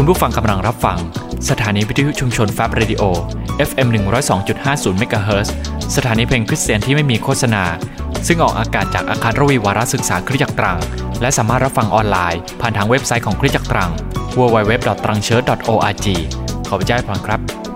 คุณผู้ฟังกำลังรับฟัง สถานีวิทยุชุมชนแฟบเรดิโอ FM 102.50เมกะเฮิรตสถานีเพลงคริสเตียนที่ไม่มีโฆษณา ซึ่งออกอากาศจากอาคารรวีวารศึกษาคริสตจักรตรัง และสามารถรับฟังออนไลน์ผ่านทางเว็บไซต์ของคริสตจักรตรัง www.trangchurch.org ขอพระเจ้าให้พรครับ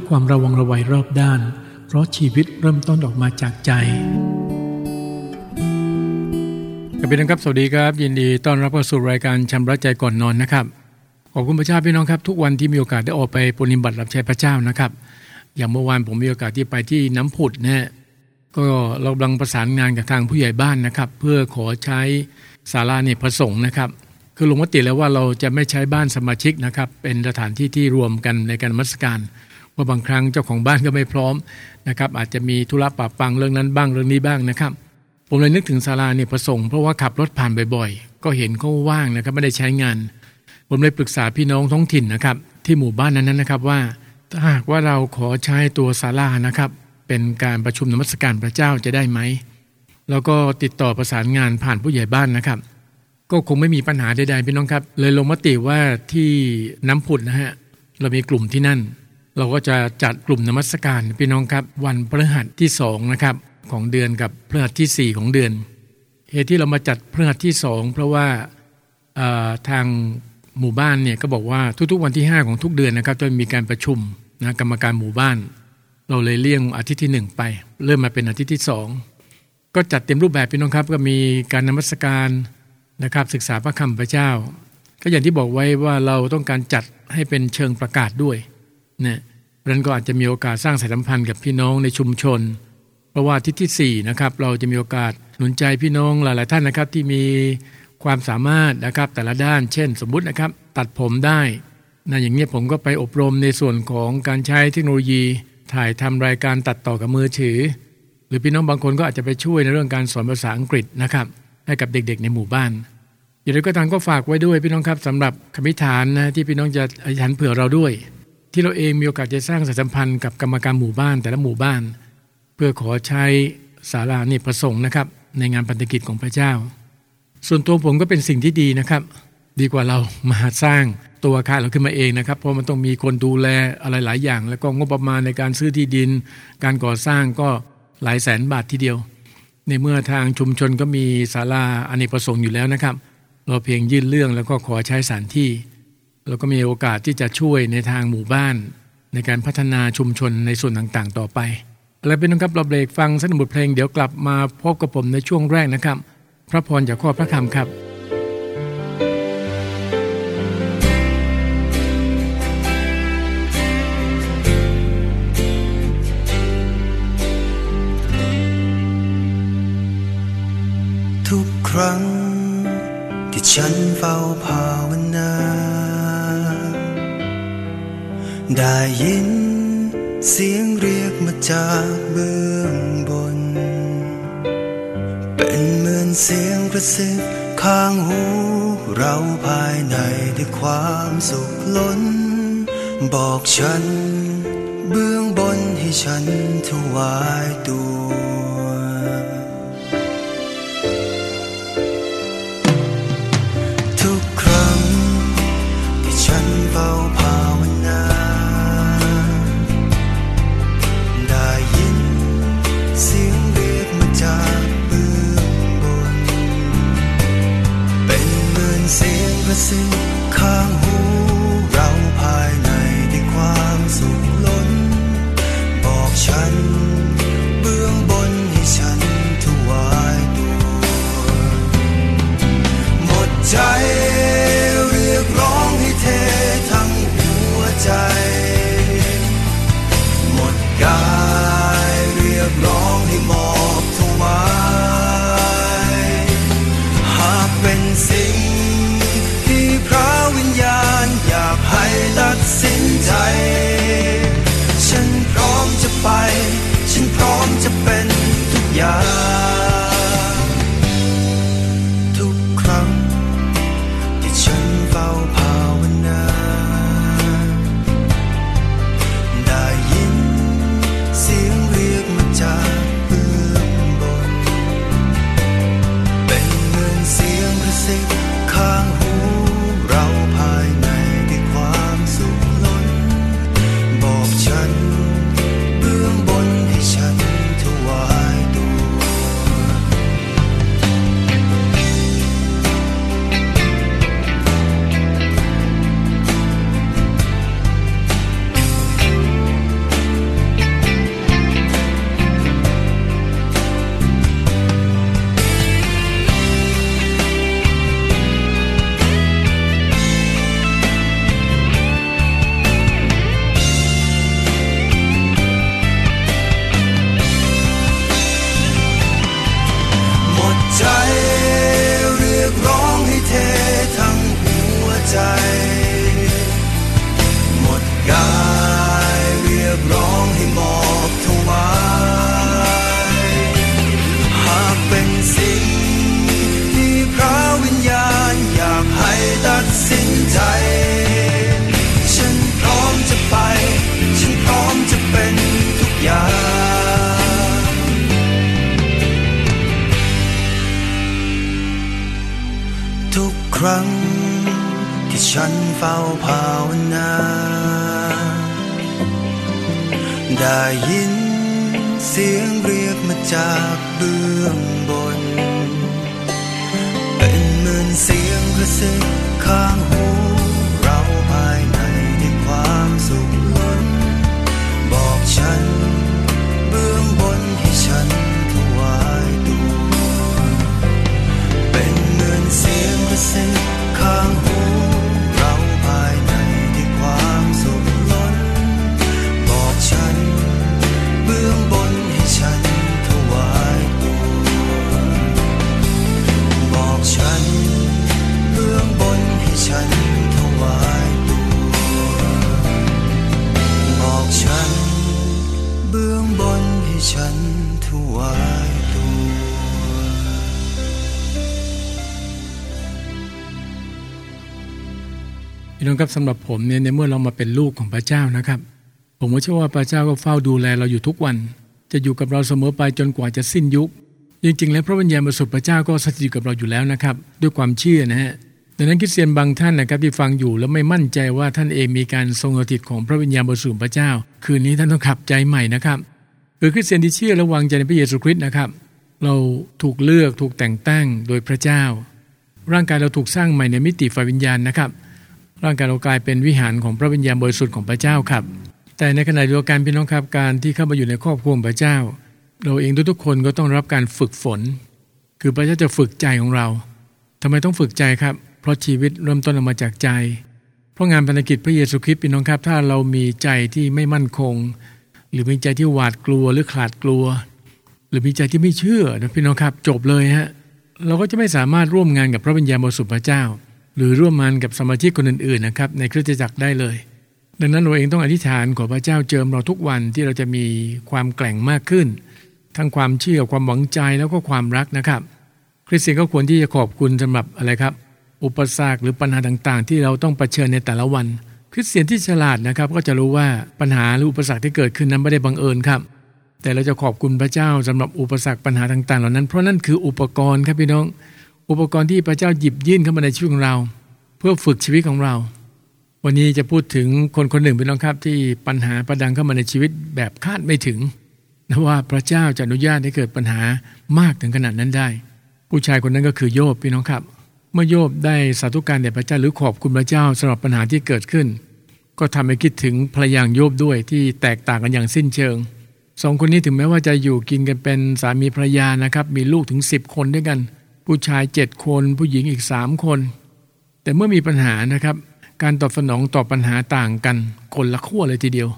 ด้วยความระวังระวัยรอบด้าน เพราะชีวิตเริ่มต้นออกมาจากใจกับพี่น้องครับ สวัสดีครับ ยินดีต้อนรับเข้าสู่รายการชำระใจก่อนนอนนะครับ ขอบคุณพระเจ้าพี่น้องครับ ทุกวันที่มีโอกาสได้ออกไปปฏิบัติรับใช้พระเจ้านะครับ อย่างเมื่อวานผมมีโอกาสที่ไปที่น้ำผุดนะก็เรากำลังประสานงานกับทางผู้ใหญ่บ้านนะครับ เพื่อขอใช้ศาลาเนี่ยผสงนะครับ คือลงมติแล้วว่าเราจะไม่ใช้บ้านสมาชิกนะครับ เป็นสถานที่ที่รวมกันในการมัสการ ว่าบางครั้งเจ้าของบ้านก็ไม่พร้อมนะครับอาจจะมีธุระปะปังเรื่องนั้นบ้างเรื่องนี้บ้างนะครับ ผมเลยนึกถึงศาลาเนี่ยประสงค์เพราะว่าขับรถผ่านบ่อยๆ ก็เห็นเขาว่างนะครับไม่ได้ใช้งาน ผมเลยปรึกษาพี่น้องท้องถิ่นนะครับ ที่หมู่บ้านนั้นนะครับว่าถ้าหากว่าเราขอใช้ตัวศาลานะครับ เป็นการประชุมนมัสการพระเจ้าจะได้ไหมแล้วก็ติดต่อประสานงานผ่านผู้ใหญ่บ้านนะครับ ก็คงไม่มีปัญหาใดๆพี่น้องครับ เลยลงมติว่าที่น้ำผุดนะฮะเรามีกลุ่มที่นั่น เราก็จะจัดกลุ่มนมัสการพี่น้องครับ วันพฤหัสที่สองนะครับของเดือนกับพฤหัสที่ 4 ของเดือน เหตุที่เรามาจัดพฤหัสที่สองเพราะว่าทางหมู่บ้านเนี่ยก็บอกว่าทุกๆวันที่ 5 ของทุกเดือนนะครับจะมีการประชุมนะกรรมการหมู่บ้าน เราเลยเลี่ยงอาทิตย์ที่ 1 ไป เริ่มมาเป็นอาทิตย์ที่ 2 ก็จัดเต็มรูปแบบพี่น้องครับ ก็มีการนมัสการนะครับศึกษาพระคำพระเจ้า ก็อย่างที่บอกไว้ว่าเราต้องการจัดให้เป็นเชิงประกาศด้วย นะเพราะนั้นก็อาจจะมีโอกาสสร้างสายสัมพันธ์กับพี่น้องในชุมชน เพราะว่าทิศที่4นะครับเราจะมีโอกาสหนุนใจพี่น้องหลาย ๆ ท่านนะครับที่มีความสามารถนะครับแต่ละด้าน เช่น สมมุตินะครับตัดผมได้นะอย่างนี้ผมก็ไปอบรมในส่วนของการใช้เทคโนโลยี ถ่ายทำรายการตัดต่อกับมือถือ หรือพี่น้องบางคนก็อาจจะไปช่วยในเรื่องการสอนภาษาอังกฤษนะครับให้กับเด็ก ๆ ในหมู่บ้านอย่างไรก็ตามก็ฝากไว้ด้วยพี่น้องครับสำหรับคำพิฐานนะที่พี่น้องจะอธิษฐานเผื่อเราด้วย ที่เราเองมีโอกาสจะสร้างสายสัมพันธ์กับกรรมการหมู่บ้านแต่ละหมู่บ้าน เพื่อขอใช้ศาลานี่ประสงค์นะครับ ในงานพันธกิจของพระเจ้า ส่วนตัวผมก็เป็นสิ่งที่ดีนะครับ ดีกว่าเรามาสร้างตัวอาคารเราขึ้นมาเองนะครับ เพราะมันต้องมีคนดูแลอะไรหลายอย่าง แล้วก็งบประมาณในการซื้อที่ดิน การก่อสร้างก็หลายแสนบาททีเดียว ในเมื่อทางชุมชนก็มีศาลาอเนกประสงค์อยู่แล้วนะครับ เราเพียงยื่นเรื่องแล้วก็ขอใช้สถานที่ เราก็มีโอกาสที่จะช่วยในทางหมู่บ้าน ในการพัฒนาชุมชนในส่วนต่างๆ ต่อไปและเป็นนะครับเราเบรกฟังสักบทเพลงเดี๋ยวกลับมาพบกับผมในช่วงแรกนะครับ พระพรจากข้อพระคำครับทุกครั้งที่ฉันเฝ้าภาวนา ได้ยิน เสียงเรียกมาจากเบื้องบน เป็นเหมือนเสียงกระซิบข้างหูเราภายในด้วยความสุขล้น บอกฉัน เบื้องบนให้ฉันถวายตัวทุกครั้งที่ฉันเฝ้าภา สียงกระซิบข้างหูเราภายในด้วยความสุขล้น บอกฉัน เบื้องบนให้ฉันถวายตัว หมดใจเรียกร้องให้เททั้งหัวใจ สำหรับผมเนี่ยในเมื่อเรามาเป็นลูกของพระเจ้านะครับ ผมก็เชื่อว่าพระเจ้าก็เฝ้าดูแลเราอยู่ทุกวัน จะอยู่กับเราเสมอไปจนกว่าจะสิ้นยุค จริงๆ แล้วพระวิญญาณบริสุทธิ์พระเจ้าก็สถิตอยู่กับเราอยู่แล้วนะครับ ด้วยความเชื่อนะฮะดังนั้นคริสเตียนบางท่านนะครับที่ฟังอยู่แล้วไม่มั่นใจว่าท่านเองมีการทรงสถิตของพระวิญญาณบริสุทธิ์พระเจ้า คืนนี้ท่านต้องขับใจใหม่นะครับคือคริสเตียนที่เชื่อและวางใจในพระเยซูคริสต์นะครับ เราถูกเลือกถูกแต่งตั้งโดยพระเจ้า ร่างกายเราถูกสร้างใหม่ในมิติฝ่ายวิญญาณนะครับ ร่างกายเรากลายเป็นวิหารของพระวิญญาณบริสุทธิ์ของพระเจ้าครับ แต่ในขณะเดียวกันพี่น้องครับการที่เข้ามาอยู่ในครอบครัวพระเจ้า เราเองทุกๆคนก็ต้องรับการฝึกฝน คือพระเจ้าจะฝึกใจของเราทำไมต้องฝึกใจครับ เพราะชีวิตเริ่มต้นออกมาจากใจ เพราะงานภารกิจพระเยซูคริสต์พี่น้องครับถ้าเรามีใจที่ไม่มั่นคง หรือมีใจที่หวาดกลัวหรือขาดกลัว หรือมีใจที่ไม่เชื่อนะพี่น้องครับจบเลยฮะเราก็จะไม่สามารถร่วมงานกับพระวิญญาณบริสุทธิ์พระเจ้า หรือร่วมงานกับสมาชิกคนอื่นๆนะครับในคริสตจักรได้เลย ดังนั้นเราเองต้องอธิษฐานขอพระเจ้าเจิมเราทุกวันที่เราจะมีความแกร่งมากขึ้น ทั้งความเชื่อความหวังใจแล้วก็ความรักนะครับ คริสเตียนก็ควรที่จะขอบคุณสำหรับอะไรครับ อุปสรรคหรือปัญหาต่างๆ ที่เราต้องเผชิญในแต่ละวัน คริสเตียนที่ฉลาดนะครับ ก็จะรู้ว่าปัญหาหรืออุปสรรคที่เกิดขึ้นนั้นไม่ได้บังเอิญครับ แต่เราจะขอบคุณพระเจ้าสำหรับอุปสรรคปัญหาต่างๆ เหล่านั้นเพราะนั่นคืออุปกรณ์ครับพี่น้อง อุปกรณ์ที่พระเจ้าหยิบยื่นเข้ามาในชีวิตของเรา เพื่อฝึกชีวิตของเรา วันนี้จะพูดถึงคนคนหนึ่งพี่น้องครับที่ปัญหาประดังเข้ามาในชีวิตแบบคาดไม่ถึงนะว่าพระเจ้าจะอนุญาตให้เกิดปัญหามากถึงขนาดนั้นได้ ผู้ชายคนนั้นก็คือโยบพี่น้องครับ เมื่อโยบได้สาธุการแด่พระเจ้าหรือขอบคุณพระเจ้าสำหรับปัญหาที่เกิดขึ้น ก็ทำให้คิดถึงภรรยาโยบด้วยที่แตกต่างกันอย่างสิ้นเชิงสองคนนี้ถึงแม้ว่าจะอยู่กินกันเป็นสามีภรรยานะครับ มีลูกถึงสิบคนด้วยกัน ผู้ชายเจ็ดคน ผู้หญิงอีกสามคน แต่เมื่อมีปัญหานะครับ การตอบสนองต่อปัญหาต่างกัน คนละขั้วเลยทีเดียว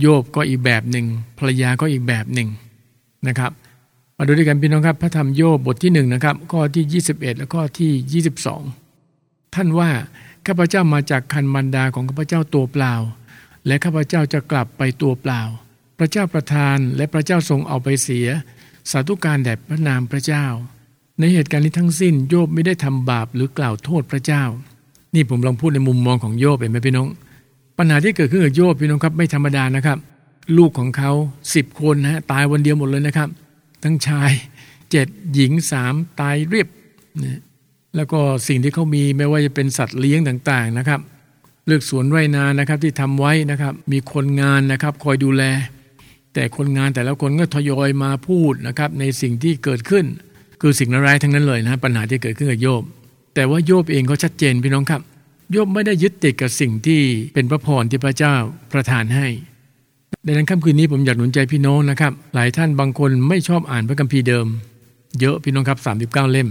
โยบก็อีกแบบหนึ่งภรรยาก็อีกแบบหนึ่งนะครับ มาดูด้วยกันพี่น้องครับ พระธรรมโยบบทที่หนึ่งนะครับข้อที่ 21 และข้อที่ 22 ท่านว่าข้าพเจ้ามาจากคันมันดาของข้าพเจ้าตัวเปล่า และข้าพเจ้าจะกลับไปตัวเปล่า พระเจ้าประทานและพระเจ้าทรงเอาไปเสีย สาธุการแด่พระนามพระเจ้า ในเหตุการณ์นี้ทั้งสิ้นโยบไม่ได้ทำบาปหรือกล่าวโทษพระเจ้า นี่ผมลองพูดในมุมมองของโยบเห็นไหมพี่น้อง ปัญหาที่เกิดขึ้นกับโยบพี่น้องครับไม่ธรรมดานะครับ ลูกของเขาสิบคนนะฮะตายวันเดียวหมดเลยนะครับ ทั้งชายเจ็ดหญิงสามตายเรียบนะแล้วก็สิ่งที่เขามีไม่ว่าจะเป็นสัตว์เลี้ยงต่างๆนะครับเลือกสวนไร่นานะครับที่ทำไว้นะครับ มีคนงานนะครับคอยดูแล แต่คนงานแต่ละคนก็ทยอยมาพูดนะครับในสิ่งที่เกิดขึ้น คือสิ่งร้ายทั้งนั้นเลยนะปัญหาที่เกิดขึ้นกับโยบ แต่ว่าโยบเองก็ชัดเจนพี่น้องครับ โยบไม่ได้ยึดติดกับสิ่งที่เป็นพระพรที่พระเจ้าประทานให้ดังนั้นค่ำคืนนี้ผมอยากหนุนใจพี่น้องนะครับ หลายท่านบางคนไม่ชอบอ่านพระคัมภีร์เดิม เยอะพี่น้องครับ 39 เล่ม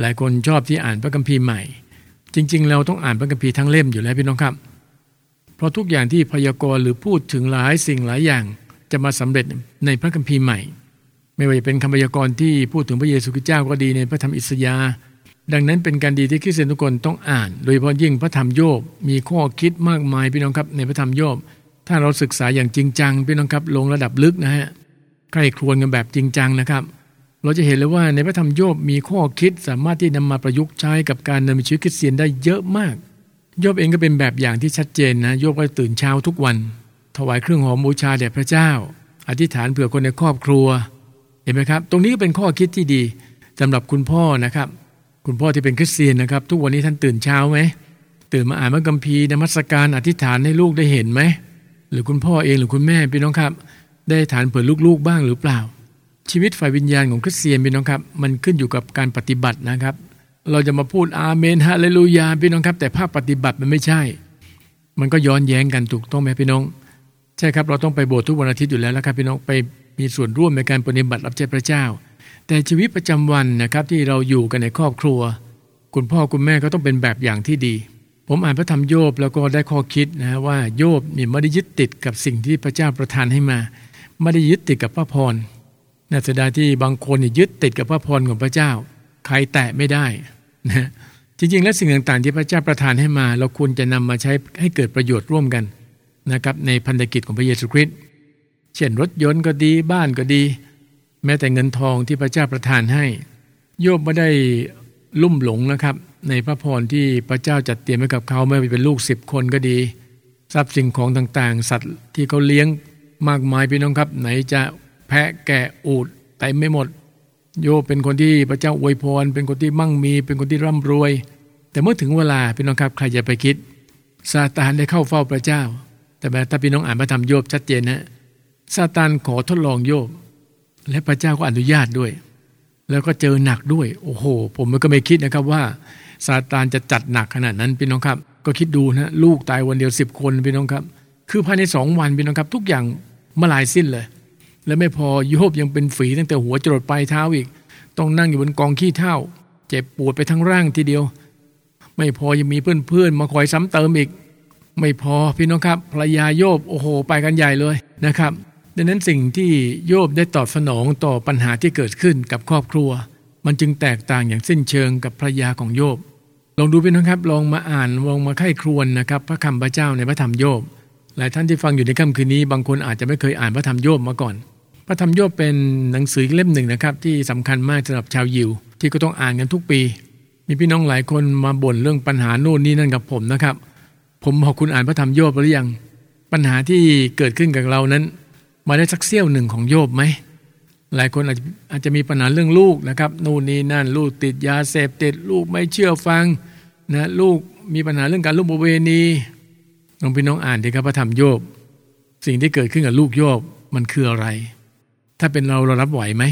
หลายคนชอบที่อ่านพระคัมภีร์ใหม่ จริง ๆ เราต้องอ่านพระคัมภีร์ทั้งเล่มอยู่แล้วพี่น้องครับ เพราะทุกอย่างที่พยากรณ์หรือพูดถึงหลายสิ่งหลายอย่างจะมาสำเร็จในพระคัมภีร์ใหม่ ไม่ว่าจะเป็นคำพยากรณ์ที่พูดถึงพระเยซูคริสต์เจ้าก็ดีในพระธรรมอิสยาห์ดังนั้นเป็นการดีที่คริสเตียนทุกคนต้องอ่าน โดยเฉพาะยิ่งพระธรรมโยบมีข้อคิดมากมายพี่น้องครับในพระธรรมโยบถ้าเราศึกษาอย่างจริงจังพี่น้องครับลงระดับลึกนะฮะใกล้ครวนกันแบบจริงจังนะครับ เราจะเห็นเลยว่าในพระธรรมโยบมีข้อคิดสามารถที่นำมาประยุกต์ใช้กับการดำเนินชีวิตคริสเตียนได้เยอะมากโยบเองก็เป็นแบบอย่างที่ชัดเจนนะโยบก็ตื่นเช้าทุกวัน ถวายเครื่องหอมบูชาแด่พระเจ้า อธิษฐานเผื่อคนในครอบครัว ห็นไหมครับ ตรงนี้ก็เป็นข้อคิดที่ดีสำหรับคุณพ่อนะครับ คุณพ่อที่เป็นคริสเตียนนะครับ ทุกวันนี้ท่านตื่นเช้าไหมตื่นมาอ่านพระคัมภีร์นมัสการอธิษฐานให้ลูกได้เห็นไหมหรือคุณพ่อเองหรือคุณแม่พี่น้องครับ ได้ฐานเผื่อลูกๆบ้างหรือเปล่า ชีวิตฝ่ายวิญญาณของคริสเตียนพี่น้องครับ มันขึ้นอยู่กับการปฏิบัตินะครับ เราจะมาพูดอาเมนฮาเลลูยาพี่น้องครับ แต่ภาพปฏิบัติมันไม่ใช่ มันก็ย้อนแย้งกันถูกต้องไหมพี่น้อง ใช่ครับเราต้องไปโบสถ์ทุกวันอาทิตย์อยู่แล้วนะครับพี่น้องไป มีส่วนร่วมในการปฏิบัติรับใช้พระเจ้า แต่ชีวิตประจำวันนะครับที่เราอยู่กันในครอบครัว คุณพ่อคุณแม่ก็ต้องเป็นแบบอย่างที่ดี ผมอ่านพระธรรมโยบแล้วก็ได้ข้อคิดนะว่าโยบนี่ไม่ได้ยึดติดกับสิ่งที่พระเจ้าประทานให้มาไม่ได้ยึดติดกับพระพรน่าเสียดายที่บางคนยึดติดกับพระพรของพระเจ้า ใครแตะไม่ได้นะจริงๆ แล้วสิ่งต่างๆ ที่พระเจ้าประทานให้มา เราควรจะนำมาใช้ให้เกิดประโยชน์ร่วมกันนะครับในพันธกิจของพระเยซูคริสต์ เช่นรถยนต์ก็ดีบ้านก็ดี แม้แต่เงินทองที่พระเจ้าประทานให้ โยบไม่ได้ลุ่มหลงนะครับ ในพระพรที่พระเจ้าจัดเตรียมไว้กับเขาไม่ว่าเป็นลูกสิบคนก็ดี ทรัพย์สิ่งของต่างๆ สัตว์ที่เขาเลี้ยงมากมายพี่น้องครับ ไหนจะแพะแกะอูดแต่ไม่หมด โยบเป็นคนที่พระเจ้าอวยพร เป็นคนที่มั่งมี เป็นคนที่ร่ำรวย แต่เมื่อถึงเวลาพี่น้องครับใครจะไปคิดซาตานได้เข้าเฝ้าพระเจ้า แต่ถ้าพี่น้องอ่านพระธรรมโยบชัดเจนนะ ซาตานขอทดลองโยบ และพระเจ้าก็อนุญาตด้วย แล้วก็เจอหนักด้วย โอ้โห ผมก็ไม่คิดนะครับว่าซาตานจะจัดหนักขนาดนั้นพี่น้องครับ ก็คิดดูนะลูกตายวันเดียวสิบคนพี่น้องครับ คือภายในสองวันพี่น้องครับ ทุกอย่างมาลายสิ้นเลย และไม่พอโยบยังเป็นฝีตั้งแต่หัวจรดปลายเท้าอีก ต้องนั่งอยู่บนกองขี้เถ้าเจ็บปวดไปทั้งร่างทีเดียว ไม่พอยังมีเพื่อนๆมาคอยซ้ำเติมอีก ไม่พอพี่น้องครับภรรยาโยบโอ้โห ไปกันใหญ่เลยนะครับ ดังนั้นสิ่งที่โยบได้ตอบสนองต่อปัญหาที่เกิดขึ้นกับครอบครัว มันจึงแตกต่างอย่างสิ้นเชิงกับภรรยาของโยบ ลองดูพี่น้องครับ ลองมาอ่านลองมาไข้ครวนนะครับ พระคำพระเจ้าในพระธรรมโยบ หลายท่านที่ฟังอยู่ในค่ำคืนนี้ บางคนอาจจะไม่เคยอ่านพระธรรมโยบมาก่อน พระธรรมโยบเป็นหนังสือเล่มหนึ่งนะครับ ที่สำคัญมากสำหรับชาวยิว ที่ก็ต้องอ่านกันทุกปี มีพี่น้องหลายคนมาบ่นเรื่องปัญหาโน่นนี่นั่นกับผมนะครับ ผมบอกคุณอ่านพระธรรมโยบหรือยัง ปัญหาที่เกิดขึ้นกับเรานั้น มาได้สักเสี้ยวหนึ่งของโยบไหมหลายคนอาจจะอาจจะมีปัญหาเรื่องลูกนะครับนู่นนี่นั่นลูกติดยาเสพติดลูกไม่เชื่อฟังนะลูกมีปัญหาเรื่องการลูกประเวณีลองพี่น้องอ่านดีครับพระธรรมโยบ สิ่งที่เกิดขึ้นกับลูกโยบมันคืออะไร ถ้าเป็นเราเรารับไหวไหม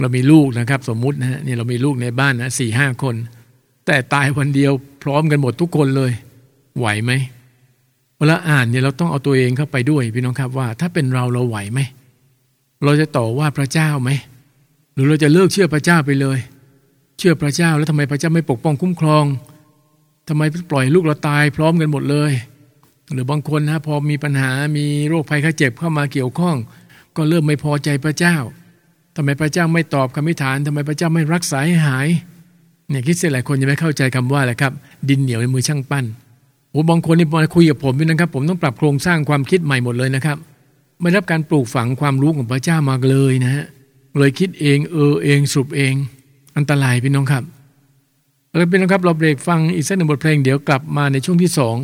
เรามีลูกนะครับ สมมุตินะฮะนี่เรามีลูกในบ้านนะสี่ห้าคน แต่ตายวันเดียวพร้อมกันหมดทุกคนเลย ไหวไหม วลาอ่านเนี่ยเราต้องเอาตัวเองเข้าไปด้วยพี่น้องครับว่า ถ้าเป็นเราเราไหวไหมเราจะต่อว่าพระเจ้าไหมหรือเราจะเลิกเชื่อพระเจ้าไปเลย เชื่อพระเจ้าแล้วทำไมพระเจ้าไม่ปกป้องคุ้มครองทำไมปล่อยลูกเราตายพร้อมกันหมดเลย หรือบางคนนะพอมีปัญหามีโรคภัยไข้เจ็บเข้ามาเกี่ยวข้อง ก็เริ่มไม่พอใจพระเจ้าทำไมพระเจ้าไม่ตอบคำพิฐานทำไมพระเจ้าไม่รักษาให้หายเนี่ยคิดเสียหลายคนยังไม่เข้าใจคำว่าอะไรครับ ดินเหนียวในมือช่างปั้น โอ้บางคนนี่มาคุยกับผมนี่นะครับ ผมต้องปรับโครงสร้างความคิดใหม่หมดเลยนะครับ ไม่รับการปลูกฝังความรู้ของพระเจ้ามาเลยนะฮะเลยคิดเองเออเองสรุปเอง อันตรายพี่น้องครับเราเป็นนะครับเราเบรกฟังอีกสักหนึ่งบทเพลงเดี๋ยวกลับมาในช่วงที่สอง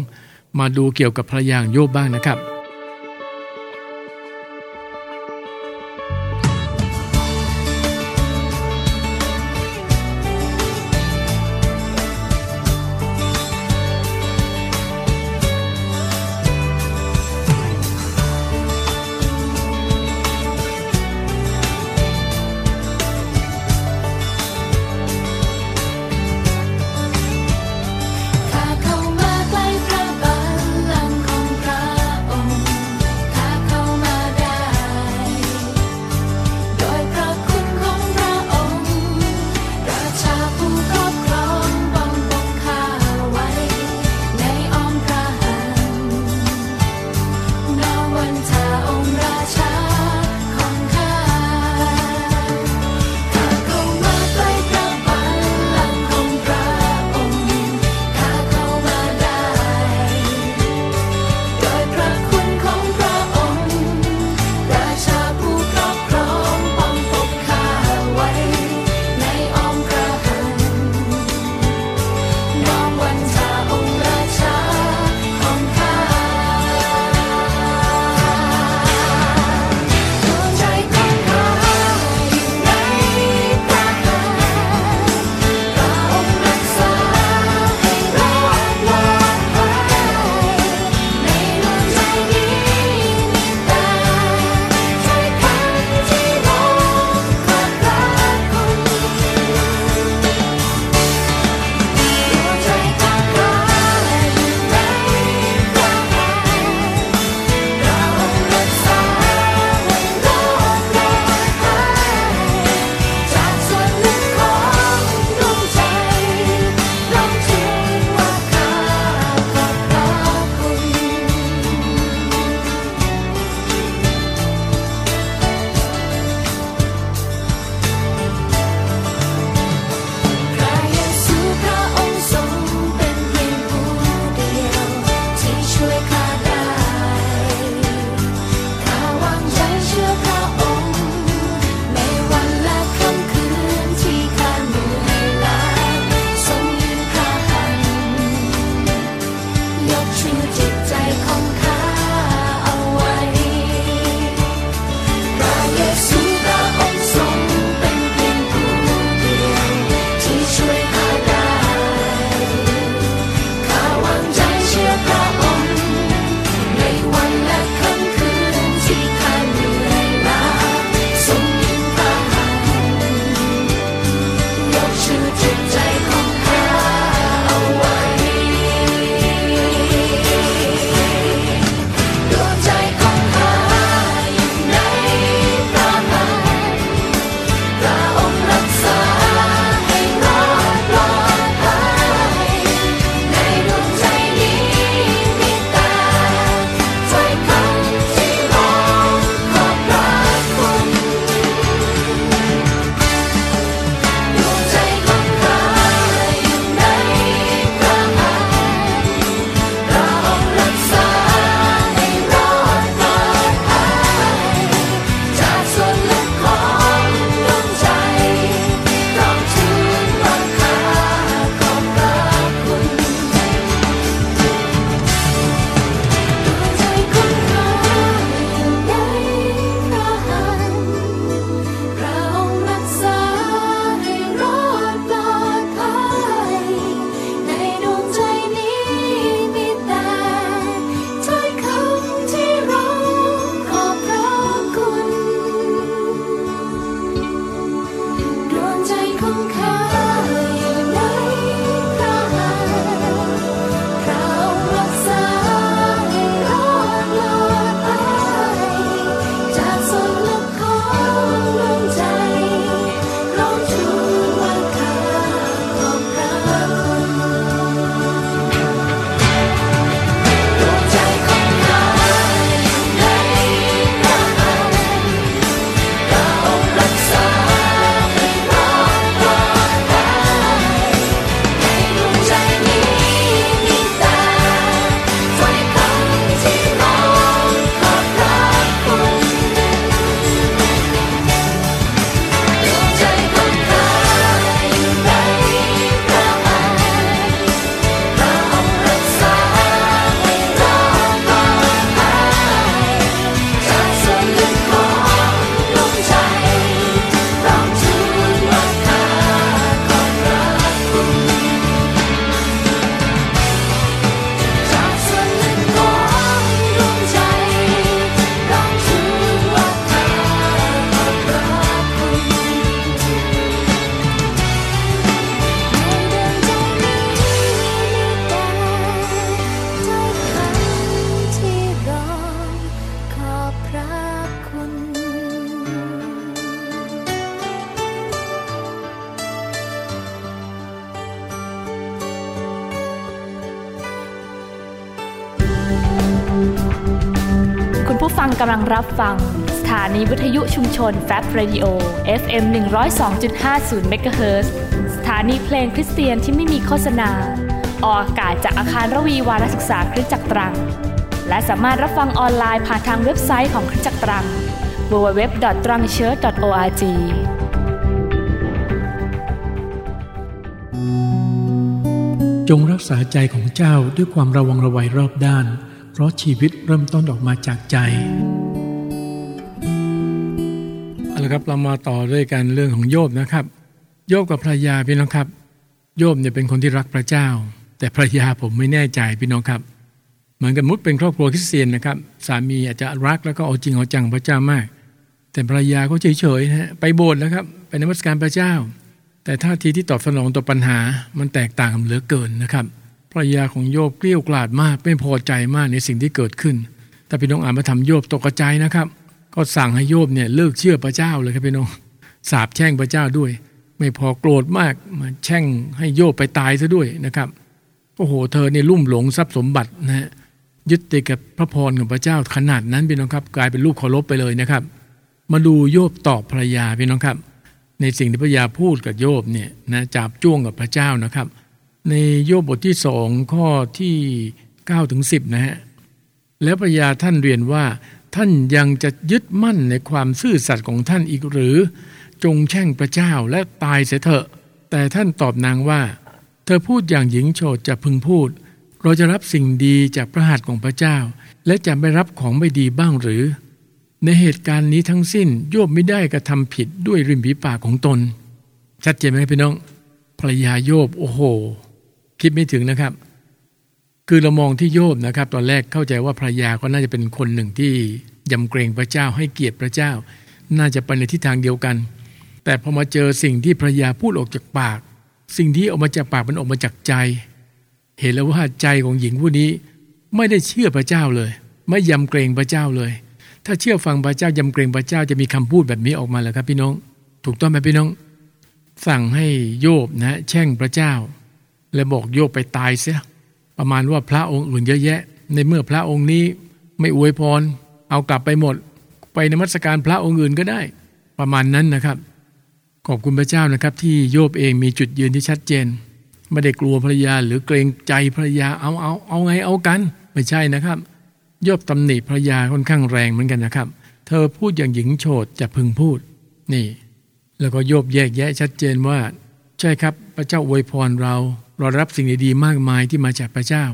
มาดูเกี่ยวกับพระยางโยบบ้างนะครับ ฟังกำลังรับฟัง สถานีวิทยุชุมชนแฟบเรดิโอ FM 102.50เมกะเฮิรตสถานีเพลงคริสเตียนที่ไม่มีโฆษณา ออกอากาศจากอาคารรวีวารศึกษาคริสตจักรตรัง และสามารถรับฟังออนไลน์ผ่านทางเว็บไซต์ของคริสตจักรตรัง www.trangchurch.org จงรักษาใจของเจ้าด้วยความระวังระไวรอบด้าน ราะชีวิตเริ่มต้นออกมาจากใจเอาละครับเรามาต่อด้วยกันเรื่องของโยบนะครับ โยบกับภรรยาพี่น้องครับ โยบเนี่ยเป็นคนที่รักพระเจ้า แต่ภรรยาผมไม่แน่ใจพี่น้องครับ เหมือนกับมุดเป็นครอบครัวคริสเตียนนะครับ สามีอาจจะรักแล้วก็เอาจริงเอาจังพระเจ้ามาก แต่ภรรยาก็เฉยๆนะฮะไปโบสถ์แล้วครับไปนมัสการพระเจ้า แต่ท่าทีที่ตอบสนองต่อปัญหามันแตกต่างกันเหลือเกินนะครับ ภรรยาของโยบเกลี้ยวกล่อดมาก ไม่พอใจมากในสิ่งที่เกิดขึ้น แต่พี่น้องอ่านมาทำโยบตกใจนะครับ ก็สั่งให้โยบเนี่ยเลิกเชื่อพระเจ้าเลยครับพี่น้องสาบแช่งพระเจ้าด้วย ไม่พอโกรธมากมาแช่งให้โยบไปตายซะด้วยนะครับโอ้โหเธอเนี่ยลุ่มหลงทรัพย์สมบัตินะฮะยึดติดกับพระพรของพระเจ้าขนาดนั้นพี่น้องครับ กลายเป็นลูกเคารพไปเลยนะครับ มาดูโยบตอบภรรยาพี่น้องครับ ในสิ่งที่พระยาพูดกับโยบเนี่ยนะจับจ้วงกับพระเจ้านะครับ ในโยบบทที่สองข้อที่9ถึง10 นะฮะ แล้วพระยาท่านเรียนว่า ท่านยังจะยึดมั่นในความซื่อสัตย์ของท่านอีกหรือ จงแช่งพระเจ้าและตายเสียเถอะ แต่ท่านตอบนางว่า เธอพูดอย่างหญิงโฉดจะพึงพูด เราจะรับสิ่งดีจากพระหัตถ์ของพระเจ้า และจะไม่รับของไม่ดีบ้างหรือ ในเหตุการณ์นี้ทั้งสิ้นโยบไม่ได้กระทำผิดด้วยริมฝีปากของตน ชัดเจนไหมพี่น้องภรรยาโยบโอ้โห คิดไม่ถึงนะครับ คือเรามองที่โยบนะครับ ตอนแรกเข้าใจว่าภรรยาก็น่าจะเป็นคนหนึ่งที่ยำเกรงพระเจ้าให้เกียรติพระเจ้า น่าจะไปในทิศทางเดียวกัน แต่พอมาเจอสิ่งที่ภรรยาพูดออกจากปาก สิ่งที่ออกมาจากปากมันออกมาจากใจ เห็นแล้วว่าใจของหญิงผู้นี้ไม่ได้เชื่อพระเจ้าเลย ไม่ยำเกรงพระเจ้าเลย ถ้าเชื่อฟังพระเจ้ายำเกรงพระเจ้าจะมีคำพูดแบบนี้ออกมาแล้วครับพี่น้อง ถูกต้องไหมพี่น้อง สั่งให้โยบนะแช่งพระเจ้า และบอกโยบไปตายเสียประมาณว่าพระองค์อื่นเยอะแยะ ในเมื่อพระองค์นี้ไม่อวยพร เอากลับไปหมด ไปนมัสการพระองค์อื่นก็ได้ ประมาณนั้นนะครับ ขอบคุณพระเจ้านะครับ ที่โยบเองมีจุดยืนที่ชัดเจน ไม่ได้กลัวภรรยาหรือเกรงใจภรรยาเอาเอาเอาไงเอากัน ไม่ใช่นะครับ โยบตำหนิภรรยาค่อนข้างแรงเหมือนกันนะครับ เธอพูดอย่างหญิงโฉดจะพึงพูด นี่ แล้วก็โยบแยกแยะชัดเจนว่า ใช่ครับ พระเจ้าอวยพรเรา เรารับสิ่งดีๆมากมายที่มาจากพระเจ้า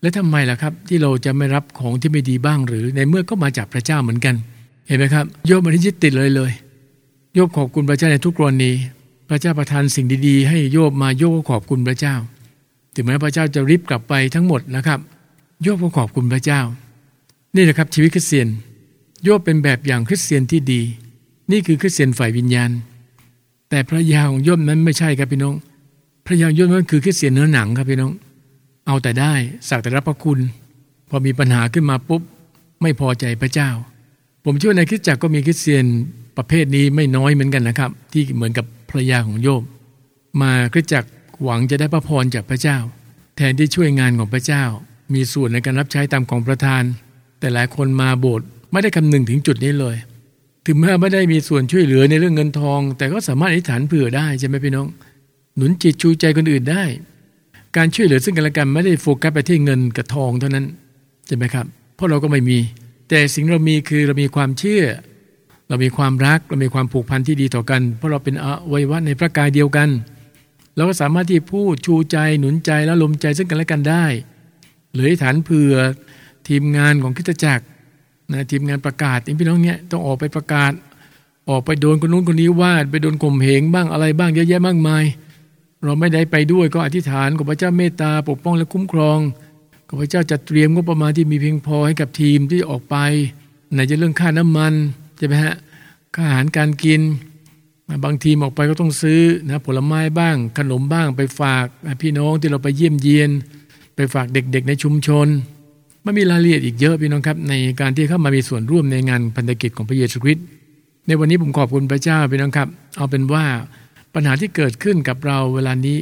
และทำไมล่ะครับ ที่เราจะไม่รับของที่ไม่ดีบ้างหรือในเมื่อก็มาจากพระเจ้าเหมือนกัน เห็นไหมครับโยบมันยึดติดเลยเลย โยบขอบคุณพระเจ้าในทุกกรณี พระเจ้าประทานสิ่งดีๆ ให้โยบมาโยบก็ขอบคุณพระเจ้า ถึงแม้พระเจ้าจะริบกลับไปทั้งหมดนะครับ โยบก็ขอบคุณพระเจ้า นี่แหละครับชีวิตคริสเตียน โยบเป็นแบบอย่างคริสเตียนที่ดี นี่คือคริสเตียนฝ่ายวิญญาณ แต่พระยาของโยบนั้นไม่ใช่ครับพี่น้อง พระยาของโยบนั้นคือคริสเตียนเนื้อหนังครับพี่น้อง เอาแต่ได้สักแต่รับพระคุณ พอมีปัญหาขึ้นมาปุ๊บไม่พอใจพระเจ้า ผมเชื่อในคริสตจักรก็มีคริสเตียนประเภทนี้ไม่น้อยเหมือนกันนะครับ ที่เหมือนกับภรรยาของโยบ มาคริสตจักรหวังจะได้พระพรจากพระเจ้า แทนที่ช่วยงานของพระเจ้า มีส่วนในการรับใช้ตามของประทาน แต่หลายคนมาโบสถ์ไม่ได้คำนึงถึงจุดนี้เลย ถึงแม้ไม่ได้มีส่วนช่วยเหลือในเรื่องเงินทอง แต่ก็สามารถอธิษฐานเผื่อได้ใช่ไหมพี่น้อง หนุนจิตชูใจคนอื่นได้ การช่วยเหลือซึ่งกันและกันไม่ได้โฟกัสไปที่เงินกับทองเท่านั้นใช่ไหมครับ เพราะเราก็ไม่มี แต่สิ่งเรามีคือเรามีความเชื่อ เรามีความรักเรามีความผูกพันที่ดีต่อกัน เพราะเราเป็นอวัยวะในพระกายเดียวกันเราก็สามารถที่พูดชูใจหนุนใจและลมใจซึ่งกันและกันได้หรือฐานเผื่อทีมงานของคริสตจักรนะทีมงานประกาศพี่น้องเนี่ยต้องออกไปประกาศ ออกไปโดนคนนู้นคนนี้วาดไปโดนข่มเหงบ้างอะไรบ้างเยอะแยะมากมาย เราไม่ได้ไปด้วยก็อธิษฐานขอพระเจ้าเมตตาปกป้องและคุ้มครองขอพระเจ้าจัดเตรียมงบประมาณที่มีเพียงพอให้กับทีมที่ออกไปไหนจะเรื่องค่าน้ำมันใช่ไหมฮะค่าอาหารการกิน บางทีมออกไปก็ต้องซื้อนะผลไม้บ้าง ขนมบ้าง ไปฝากพี่น้องที่เราไปเยี่ยมเยียน ไปฝากเด็กๆ ในชุมชนมันมีรายละเอียดอีกเยอะพี่น้องครับ ในการที่เข้ามามีส่วนร่วมในงานพันธกิจของพระเยซูคริสต์ในวันนี้ผมขอบคุณพระเจ้าพี่น้องครับ เอาเป็นว่า ปัญหาที่เกิดขึ้นกับเราเวลานี้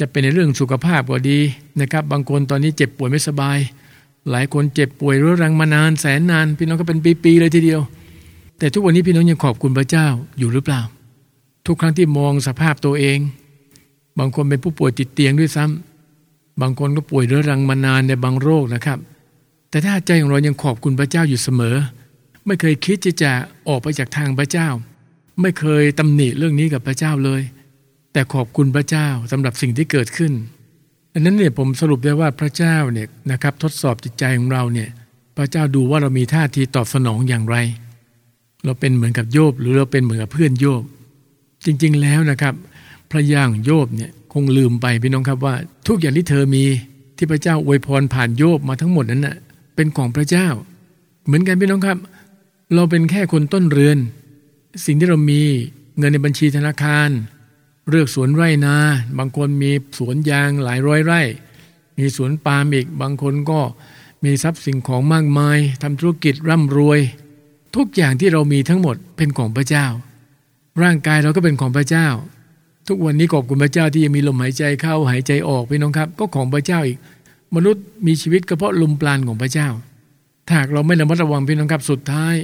จะเป็นในเรื่องสุขภาพก็ดีนะครับ บางคนตอนนี้เจ็บป่วยไม่สบาย หลายคนเจ็บป่วยเรื้อรังมานานแสนนาน พี่น้องก็เป็นปีๆเลยทีเดียว แต่ทุกวันนี้พี่น้องยังขอบคุณพระเจ้าอยู่หรือเปล่า ทุกครั้งที่มองสภาพตัวเอง บางคนเป็นผู้ป่วยติดเตียงด้วยซ้ำบางคนก็ป่วยเรื้อรังมานานในบางโรคนะครับ แต่ถ้าใจของเรายังขอบคุณพระเจ้าอยู่เสมอ ไม่เคยคิดที่จะออกไปจากทางพระเจ้า ไม่เคยตำหนิเรื่องนี้กับพระเจ้าเลย แต่ขอบคุณพระเจ้าสำหรับสิ่งที่เกิดขึ้นดังนั้นเนี่ยผมสรุปได้ว่าพระเจ้าเนี่ยนะครับทดสอบจิตใจของเราเนี่ยพระเจ้าดูว่าเรามีท่าทีตอบสนองอย่างไร เราเป็นเหมือนกับโยบหรือเราเป็นเหมือนกับเพื่อนโยบ จริงๆแล้วนะครับ พระย่างโยบเนี่ยคงลืมไปพี่น้องครับว่า ทุกอย่างที่เธอมีที่พระเจ้าอวยพรผ่านโยบมาทั้งหมดนั้นนะ่ะเป็นของพระเจ้า เหมือนกันพี่น้องครับ เราเป็นแค่คนต้นเรือน สิ่งที่เรามีเงินในบัญชีธนาคาร เลือกสวนไร่นา บางคนมีสวนยางหลายร้อยไร่ มีสวนปาล์มอีก บางคนก็มีทรัพย์สินของมากมายทำธุรกิจร่ำรวย ทุกอย่างที่เรามีทั้งหมดเป็นของพระเจ้า ร่างกายเราก็เป็นของพระเจ้า ทุกวันนี้ขอบคุณพระเจ้าที่ยังมีลมหายใจเข้าหายใจออกพี่น้องครับ ก็ของพระเจ้าอีก มนุษย์มีชีวิตก็เพราะลมปราณของพระเจ้าถ้าเราไม่ระมัดระวังพี่น้องครับสุดท้าย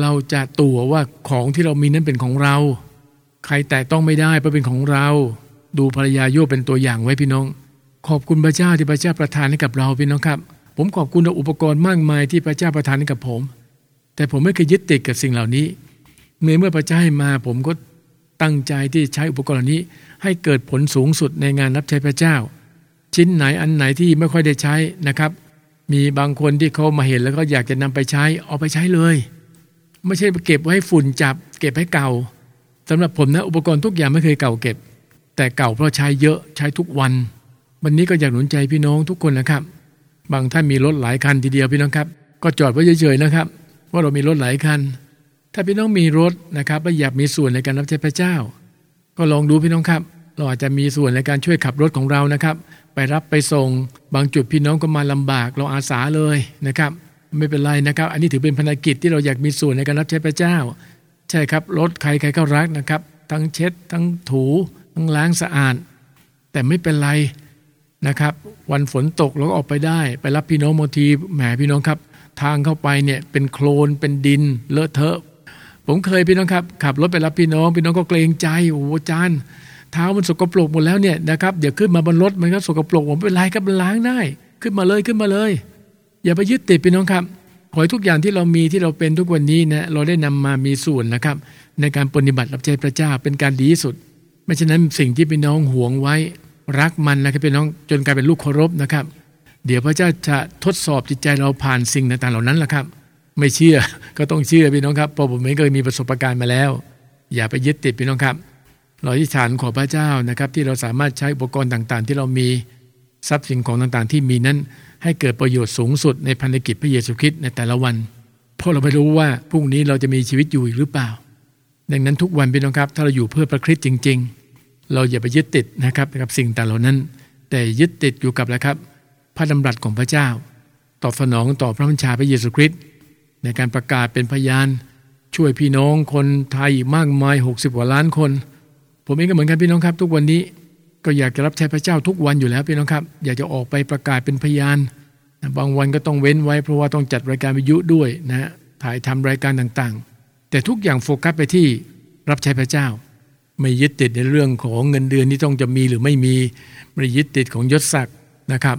เราจะตัวว่าของที่เรามีนั้นเป็นของเรา ใครแต่ต้องไม่ได้เพราะเป็นของเรา ดูภรรยาโยเป็นตัวอย่างไว้พี่น้อง ขอบคุณพระเจ้าที่พระเจ้าประทานให้กับเราพี่น้องครับ ผมขอบคุณอุปกรณ์มากมายที่พระเจ้าประทานให้กับผม แต่ผมไม่เคยยึดติดกับสิ่งเหล่านี้เมื่อเมื่อพระเจ้าให้มาผมก็ตั้งใจที่ใช้อุปกรณ์เหล่านี้ ให้เกิดผลสูงสุดในงานรับใช้พระเจ้า ชิ้นไหนอันไหนที่ไม่ค่อยได้ใช้นะครับ มีบางคนที่เขามาเห็นแล้วก็อยากจะนำไปใช้เอาไปใช้เลย ไม่ใช่เก็บไว้ฝุ่นจับ เก็บให้เก่าสำหรับผมนะอุปกรณ์ทุกอย่างไม่เคยเก่าเก็บ แต่เก่าเพราะใช้เยอะใช้ทุกวัน วันนี้ก็อยากหนุนใจพี่น้องทุกคนนะครับ บางท่านมีรถหลายคันทีเดียวพี่น้องครับ ก็จอดไว้เฉยๆนะครับ ว่าเรามีรถหลายคัน ถ้าพี่น้องมีรถนะครับและอยากมีส่วนในการรับใช้พระเจ้า ก็ลองดูพี่น้องครับ เราอาจจะมีส่วนในการช่วยขับรถของเรานะครับ ไปรับไปส่ง บางจุดพี่น้องก็มาลำบากเราอาสาเลยนะครับ ไม่เป็นไรนะครับ อันนี้ถือเป็นภารกิจที่เราอยากมีส่วนในการรับใช้พระเจ้า ใช่ครับรถใครใครก็รักนะครับ ทั้งเช็ด ทั้งถูทั้งล้างสะอาด แต่ไม่เป็นไรนะครับ วันฝนตกเราก็ออกไปได้ ไปรับพี่น้องบางทีแหมพี่น้องครับ ทางเข้าไปเนี่ยเป็นโคลนเป็นดินเลอะเทอะ ผมเคยพี่น้องครับขับรถไปรับพี่น้อง พี่น้องก็เกรงใจโอ้โหจานเท้ามันสกปรกหมดแล้วเนี่ยนะครับเดี๋ยวขึ้นมาบนรถมันก็สกปรกผมเป็นไรครับล้างได้ ขึ้นมาเลยขึ้นมาเลย อย่าไปยึดติดพี่น้องครับ ขอให้ทุกอย่างที่เรามีที่เราเป็นทุกวันนี้นะเราได้นำมามีส่วนนะครับ ในการปฏิบัติรับใช้พระเจ้าเป็นการดีที่สุด ไม่ฉะนั้นสิ่งที่พี่น้องห่วงไว้รักมันนะครับพี่น้องจนกลายเป็นลูกเคารพนะครับ เดี๋ยวพระเจ้าจะทดสอบจิตใจเราผ่านสิ่งต่างๆเหล่านั้นแหละครับ ไม่เชื่อก็ต้องเชื่อพี่น้องครับเพราะผมเองเคยมีประสบการณ์มาแล้ว อย่าไปยึดติดพี่น้องครับเราที่ฐานขอพระเจ้านะครับ ที่เราสามารถใช้อุปกรณ์ต่างๆ ที่เรามีทรัพย์สินของต่างๆ ที่มีนั้น ให้เกิดประโยชน์สูงสุดในพันธกิจพระเยซูคริสต์ในแต่ละวัน เพราะเราไม่รู้ว่าพรุ่งนี้เราจะมีชีวิตอยู่อีกหรือเปล่า ดังนั้นทุกวันพี่น้องครับ ถ้าเราอยู่เพื่อพระคริสต์จริง ๆ เราอย่าไปยึดติดนะครับกับสิ่งต่างเหล่านั้น แต่ยึดติดอยู่กับอะไรครับ พระดำรัสของพระเจ้า ตอบสนองต่อพระบัญชาพระเยซูคริสต์ในการประกาศเป็นพยาน ช่วยพี่น้องคนไทยมากมาย 60กว่าล้านคน ผมเองก็เหมือนกันพี่น้องครับ ทุกวันนี้ ก็อยากจะรับใช้พระเจ้าทุกวันอยู่แล้วพี่น้องครับ อยากจะออกไปประกาศเป็นพยานบางวันก็ต้องเว้นไว้เพราะว่าต้องจัดรายการวิทยุด้วยนะถ่ายทำรายการต่างๆ แต่ทุกอย่างโฟกัสไปที่รับใช้พระเจ้า ไม่ยึดติดในเรื่องของเงินเดือนที่ต้องจะมีหรือไม่มีไม่ยึดติดของยศศักดิ์นะครับ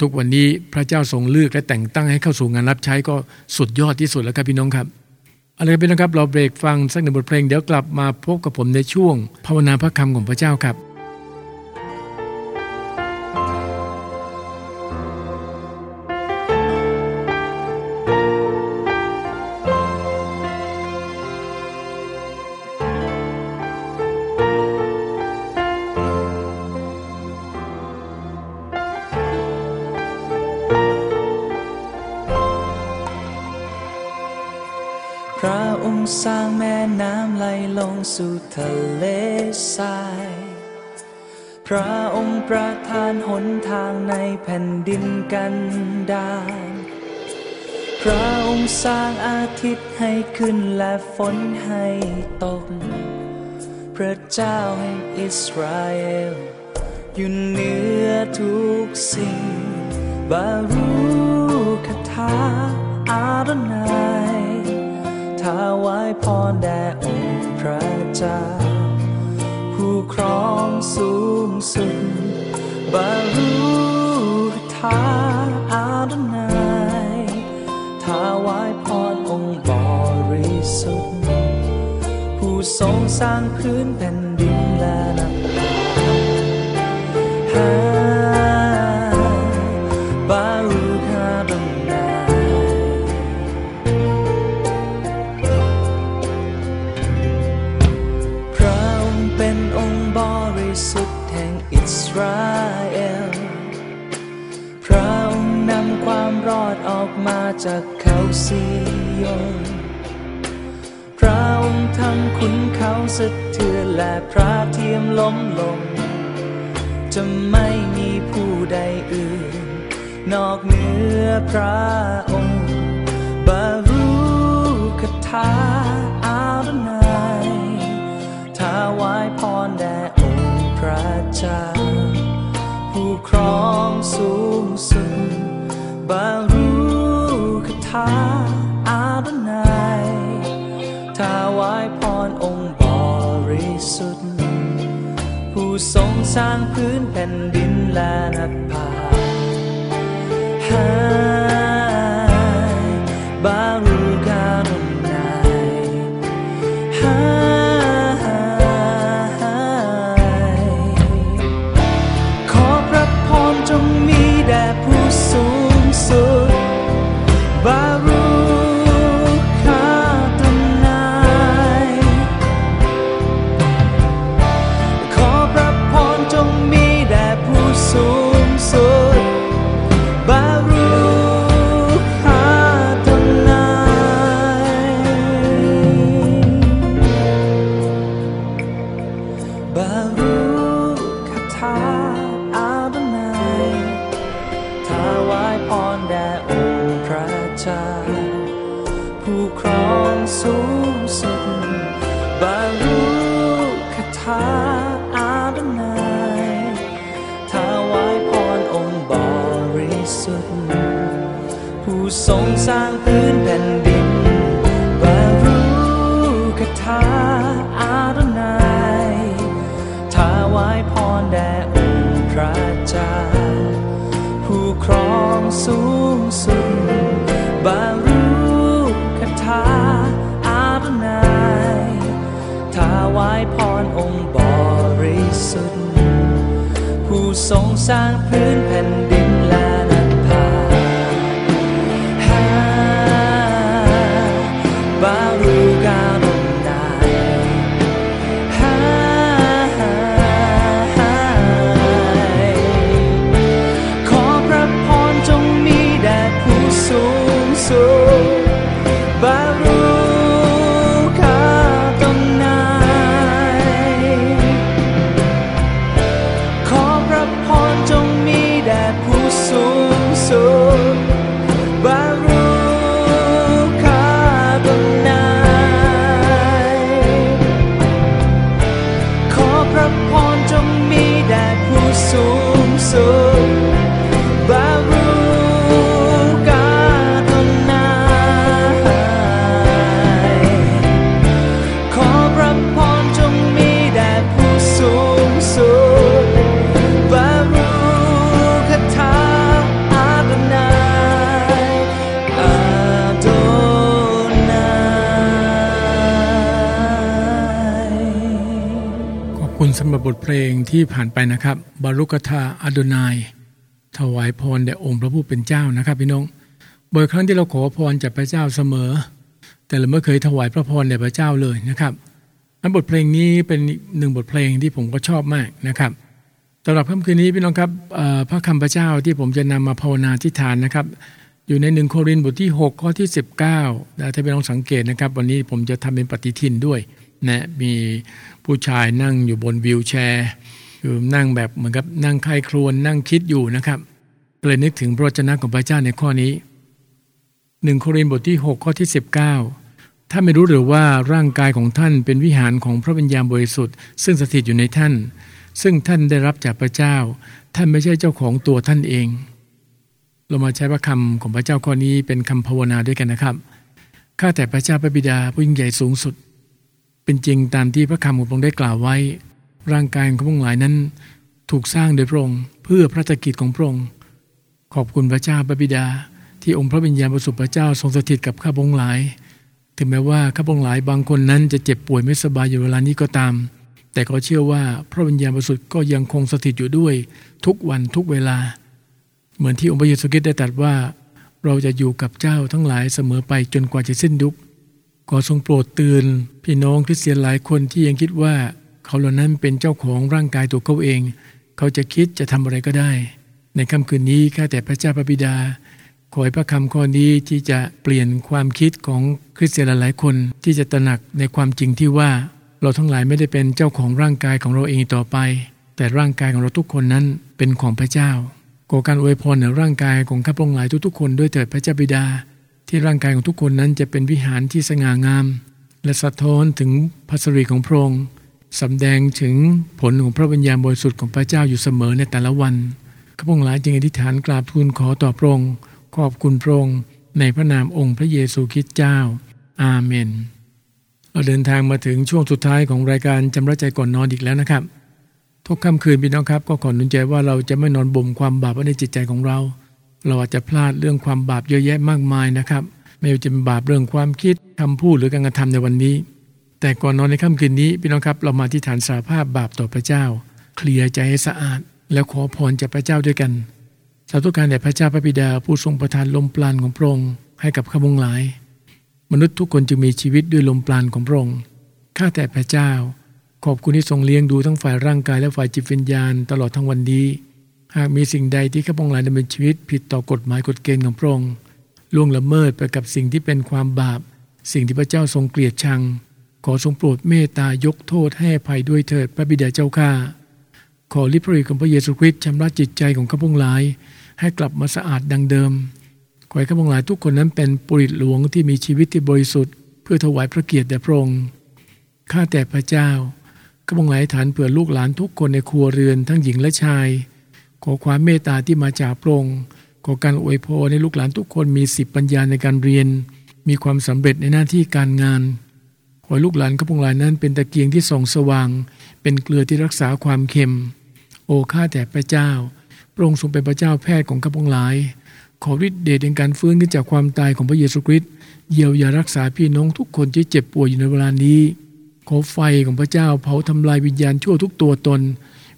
ทุกวันนี้พระเจ้าทรงเลือกและแต่งตั้งให้เข้าสู่งานรับใช้ก็สุดยอดที่สุดแล้วครับพี่น้องครับอะไรเป็นนะครับเราเบรกฟังสักหนึ่งบทเพลงเดี๋ยวกลับมาพบกับผมในช่วง ภาวนาพระคำของพระเจ้าครับ สร้างแม่น้ำไหลลงสู่ทะเลทราย พระองค์ประทานหนทางในแผ่นดินกันดารพระองค์สร้างอาทิตย์ให้ขึ้นและฝนให้ตก พระเจ้าแห่งอิสราเอลอยู่เหนือทุกสิ่ง บารูาอาดนาย ถาวายพรแด่องค์พระเจ้า ผู้ครองสูงสุดบารูทาอาดนายถาวายพรองค์บริสุทธิ์ ผู้ทรงสร้างพื้นแผ่นดินและน้ำ ราเอล พระองค์นำความรอดออกมาจากเขาซีโยนพระองค์ทำขุนเขาสะเทือนและพระเทียมล้มลง จะไม่มีผู้ใดอื่น นอกเหนือพระองค์บารูคาถาอาดนายถาวายพรแด่องค์พระเจ้า องสูงสุดบารูคาถาอาดนายถาวายพรองค์บริสุทธิ์ ผู้ทรงสร้างพื้นแผ่นดินและนภาฮา ผู้ทรงสร้างพื้นแผ่นดินบารูคาถาอาดนายถาวายพรแด่องค์พระเจ้าผู้ครองสูงสุดบารูคาถาอาดนายถาวายพรองค์บริสุทธิ์ผู้ทรงสร้างพื้นแผ่นดิน บทเพลงที่ผ่านไปนะครับบารุกธาอาโดนายถวายพรแด่องค์พระผู้เป็นเจ้านะครับพี่น้องบ่อยครั้งที่เราขอพรจากพระเจ้าเสมอ แต่เราไม่เคยถวายพระพรแด่พระเจ้าเลยนะครับอันบทเพลงนี้เป็นหนึ่งบทเพลงที่ผมก็ชอบมากนะครับสำหรับค่ำคืนนี้พี่น้องครับพระคำพระเจ้าที่ผมจะนำมาภาวนาที่ฐานนะครับ อยู่ในหนึ่งโครินธ์บทที่ 6 ข้อที่ 19นะถ้าพี่น้องสังเกตนะครับ วันนี้ผมจะทำเป็นปฏิทินด้วย นะมีผู้ชายนั่งอยู่บนวิวแชร์คือนั่งแบบเหมือนกับนั่งใครครวญนั่งคิดอยู่นะครับเลยนึกถึงพระวจนะของพระเจ้าในข้อนี้หนึ่งโครินธ์บทที่ 6 ข้อที่ 19 ถ้าไม่รู้หรือว่าร่างกายของท่านเป็นวิหารของพระวิญญาณบริสุทธิ์ ซึ่งสถิตอยู่ในท่าน ซึ่งท่านได้รับจากพระเจ้า ท่านไม่ใช่เจ้าของตัวท่านเอง เรามาใช้พระคำของพระเจ้าข้อนี้เป็นคำภาวนาด้วยกันนะครับข้าแต่พระเจ้าพระบิดาผู้ยิ่งใหญ่สูงสุด เป็นจริงตามที่พระคำของพระองค์ได้กล่าวไว้ ร่างกายของพระองค์หลายนั้น ถูกสร้างโดยพระองค์เพื่อพระกิจของพระองค์ขอบคุณพระเจ้าพระบิดา ที่องค์พระวิญญาณบริสุทธิ์พระเจ้าทรงสถิตกับข้าพระองค์หลาย ถึงแม้ว่าข้าพระองค์หลายบางคนนั้นจะเจ็บป่วยไม่สบายอยู่เวลานี้ก็ตาม แต่ขอเชื่อว่าพระวิญญาณบริสุทธิ์ก็ยังคงสถิตอยู่ด้วยทุกวันทุกเวลา เหมือนที่องค์พระเยซูคริสต์ได้ตรัสว่า เราจะอยู่กับเจ้าทั้งหลายเสมอไปจนกว่าจะสิ้นยุค ขอทรงโปรดเตือนพี่น้องคริสเตียนหลายคนที่ยังคิดว่า เขาเหล่านั้นเป็นเจ้าของร่างกายตัวเขาเอง เขาจะคิดจะทำอะไรก็ได้ ในค่ำคืนนี้ข้าแต่พระเจ้าพระบิดา ขอให้พระคำข้อนี้ที่จะเปลี่ยนความคิดของคริสเตียนหลายคนที่จะตระหนักในความจริงที่ว่า เราทั้งหลายไม่ได้เป็นเจ้าของร่างกายของเราเองต่อไป แต่ร่างกายของเราทุกคนนั้นเป็นของพระเจ้าขอการอวยพรในร่างกายของข้าพระองค์หลายทุกๆคนด้วยเถิดพระเจ้าบิดา ที่ร่างกายของทุกคนนั้นจะเป็นวิหารที่สง่างาม และสะท้อนถึงพระสิริของพระองค์สำแดงถึงผลของพระวิญญาณบริสุทธิ์ของพระเจ้าอยู่เสมอในแต่ละวันข้าพงหลายจึงอธิษฐานกราบทูลขอต่อพระองค์ขอบคุณพระองค์ในพระนามองค์พระเยซูคริสต์เจ้า อาเมน เราเดินทางมาถึงช่วงสุดท้ายของรายการจำระใจก่อนนอนอีกแล้วนะครับ ทุกค่ำคืนพี่น้องครับ ก็ขอหนุนใจว่าเราจะไม่นอนบ่มความบาปไว้ในจิตใจของเรา เราอาจจะพลาดเรื่องความบาปเยอะแยะมากมายนะครับ ไม่ว่าจะเป็นบาปเรื่องความคิดคำพูดหรือการกระทำในวันนี้ แต่ก่อนนอนในค่ำคืนนี้พี่น้องครับเรามาที่ฐานสาภาพบาปต่อพระเจ้า เคลียร์ใจให้สะอาด แล้วขอพรจากพระเจ้าด้วยกันสาธุการแด่พระเจ้าพระบิดาผู้ทรงประทานลมปราณของพระองค์ให้กับข้าพงหลาย มนุษย์ทุกคนจึงมีชีวิตด้วยลมปราณของพระองค์ข้าแต่พระเจ้า ขอบคุณที่ทรงเลี้ยงดูทั้งฝ่ายร่างกายและฝ่ายจิตวิญญาณตลอดทั้งวันนี้ หากมีสิ่งใดที่ข้าพงศ์หลายดำเนินชีวิต ผิดต่อกฎหมายกฎเกณฑ์ของพระองค์ล่วงละเมิดไปกับสิ่งที่เป็นความบาป สิ่งที่พระเจ้าทรงเกลียดชัง ขอทรงโปรดเมตตายกโทษให้ภัยด้วยเถิดพระบิดาเจ้าข้าขอริพรีของพระเยซูคริสต์ชำระจิตใจของข้าพงศ์หลาย ให้กลับมาสะอาดดังเดิมขอให้ข้าพงศ์หลายทุกคนนั้นเป็นปุริตหลวงที่มีชีวิตที่บริสุทธิ์เพื่อถวายพระเกียรติแด่พระองค์ข้าแต่พระเจ้าข้าพงศ์หลายฐานเผื่อลูกหลานทุกคนในครัวเรือนทั้งหญิงและชาย ขอความเมตตาที่มาจากพระองค์ขอการอวยพรในลูกหลานทุกคนมีสิบปัญญาในการเรียน มีความสำเร็จในหน้าที่การงาน ขอลูกหลานข้าพงหลายนั้นเป็นตะเกียงที่ส่องสว่าง เป็นเกลือที่รักษาความเค็ม โอ้ข้าแต่พระเจ้า พระองค์ทรงเป็นพระเจ้าแพทย์ของข้าพงหลาย ขอฤทธิเดชในการฟื้นขึ้นจากความตายของพระเยซูคริสต์เยียวยารักษาพี่น้องทุกคนที่เจ็บป่วยอยู่ในเวลานี้ ขอไฟของพระเจ้าเผาทำลายวิญญาณชั่วทุกตัวตน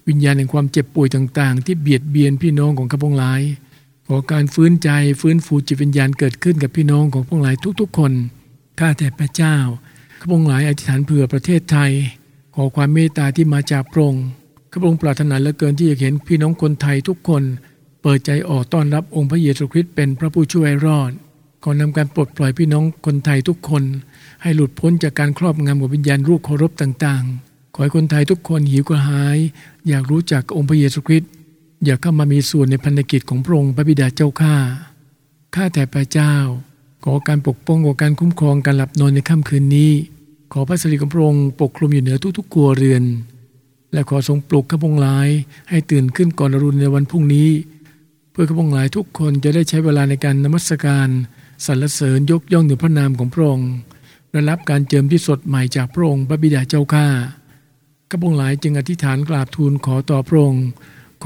วิญญาณแห่งความเจ็บป่วยต่าง ๆ ที่เบียดเบียนพี่น้องของข้าพงหลาย ขอการฟื้นใจฟื้นฟูจิตวิญญาณเกิดขึ้นกับพี่น้องของพงหลายทุก ๆ คนข้าแต่พระเจ้าข้าพงหลายอธิษฐานเผื่อประเทศไทย ขอความเมตตาที่มาจากพระองค์ข้าพงปรารถนาเหลือเกินที่จะเห็นพี่น้องคนไทยทุกคน เปิดใจออกต้อนรับองค์พระเยซูคริสต์เป็นพระผู้ช่วยรอดขอนำการปลดปล่อยพี่น้องคนไทยทุกคน ให้หลุดพ้นจากการครอบงำของวิญญาณรูปเคารพต่างๆ ขอให้คนไทยทุกคนหิวกระหาย อยากรู้จักองค์พระเยซูคริสต์อยากเข้ามามีส่วนในพันธกิจของพระองค์พระบิดาเจ้าข้าข้าแต่พระเจ้า ขอการปกป้องขอการคุ้มครองการหลับนอนในค่ำคืนนี้ ขอพระสิริของพระองค์ปกคลุมอยู่เหนือทุกๆครัวเรือน และขอทรงปลุกข้าพงหลาย ให้ตื่นขึ้นก่อนอรุณในวันพรุ่งนี้ เพื่อข้าพงหลายทุกคนจะได้ใช้เวลาในการนมัสการสรรเสริญยกย่องถึงพระนามของพระองค์ได้รับการเจิมที่สดใหม่จากพระองค์พระบิดาเจ้าข้า ข้าพงหลายจึงอธิษฐานกราบทูลขอต่อพระองค์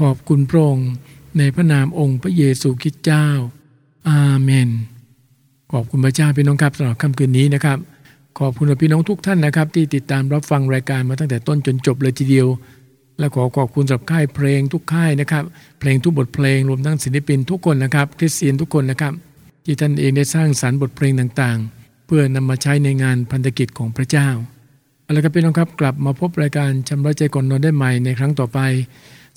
ขอบคุณพระองค์ในพระนามองค์พระเยซูคริสต์เจ้า อาเมน ขอบคุณพระเจ้าพี่น้องครับสำหรับค่ำคืนนี้นะครับ ขอบคุณพี่น้องทุกท่านนะครับ ที่ติดตามรับฟังรายการมาตั้งแต่ต้นจนจบเลยทีเดียว และขอขอบคุณสำหรับค่ายเพลงทุกค่ายนะครับ เพลงทุกบทเพลงรวมทั้งศิลปินทุกคนนะครับคริสเตียนทุกคนนะครับ ที่ท่านเองได้สร้างสารรค์บทเพลงต่างๆ เพื่อนำมาใช้ในงานพันธกิจของพระเจ้า เอาละครับพี่น้องครับกลับมาพบรายการชำระใจก่อนนอนได้ใหม่ในครั้งต่อไป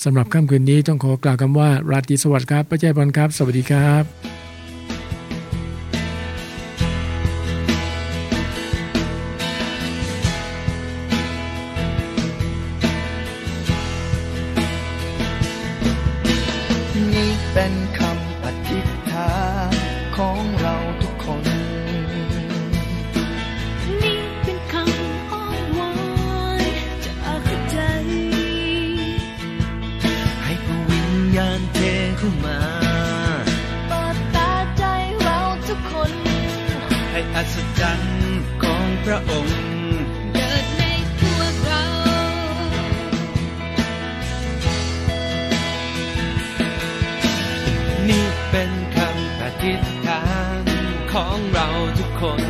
สำหรับค่ำคืนนี้ต้องขอกล่าวคำว่าราตรีสวัสดิ์ครับพระเจ้าพรครับ สวัสดีครับ เป็นคำปฏิทฐานของเราทุกคน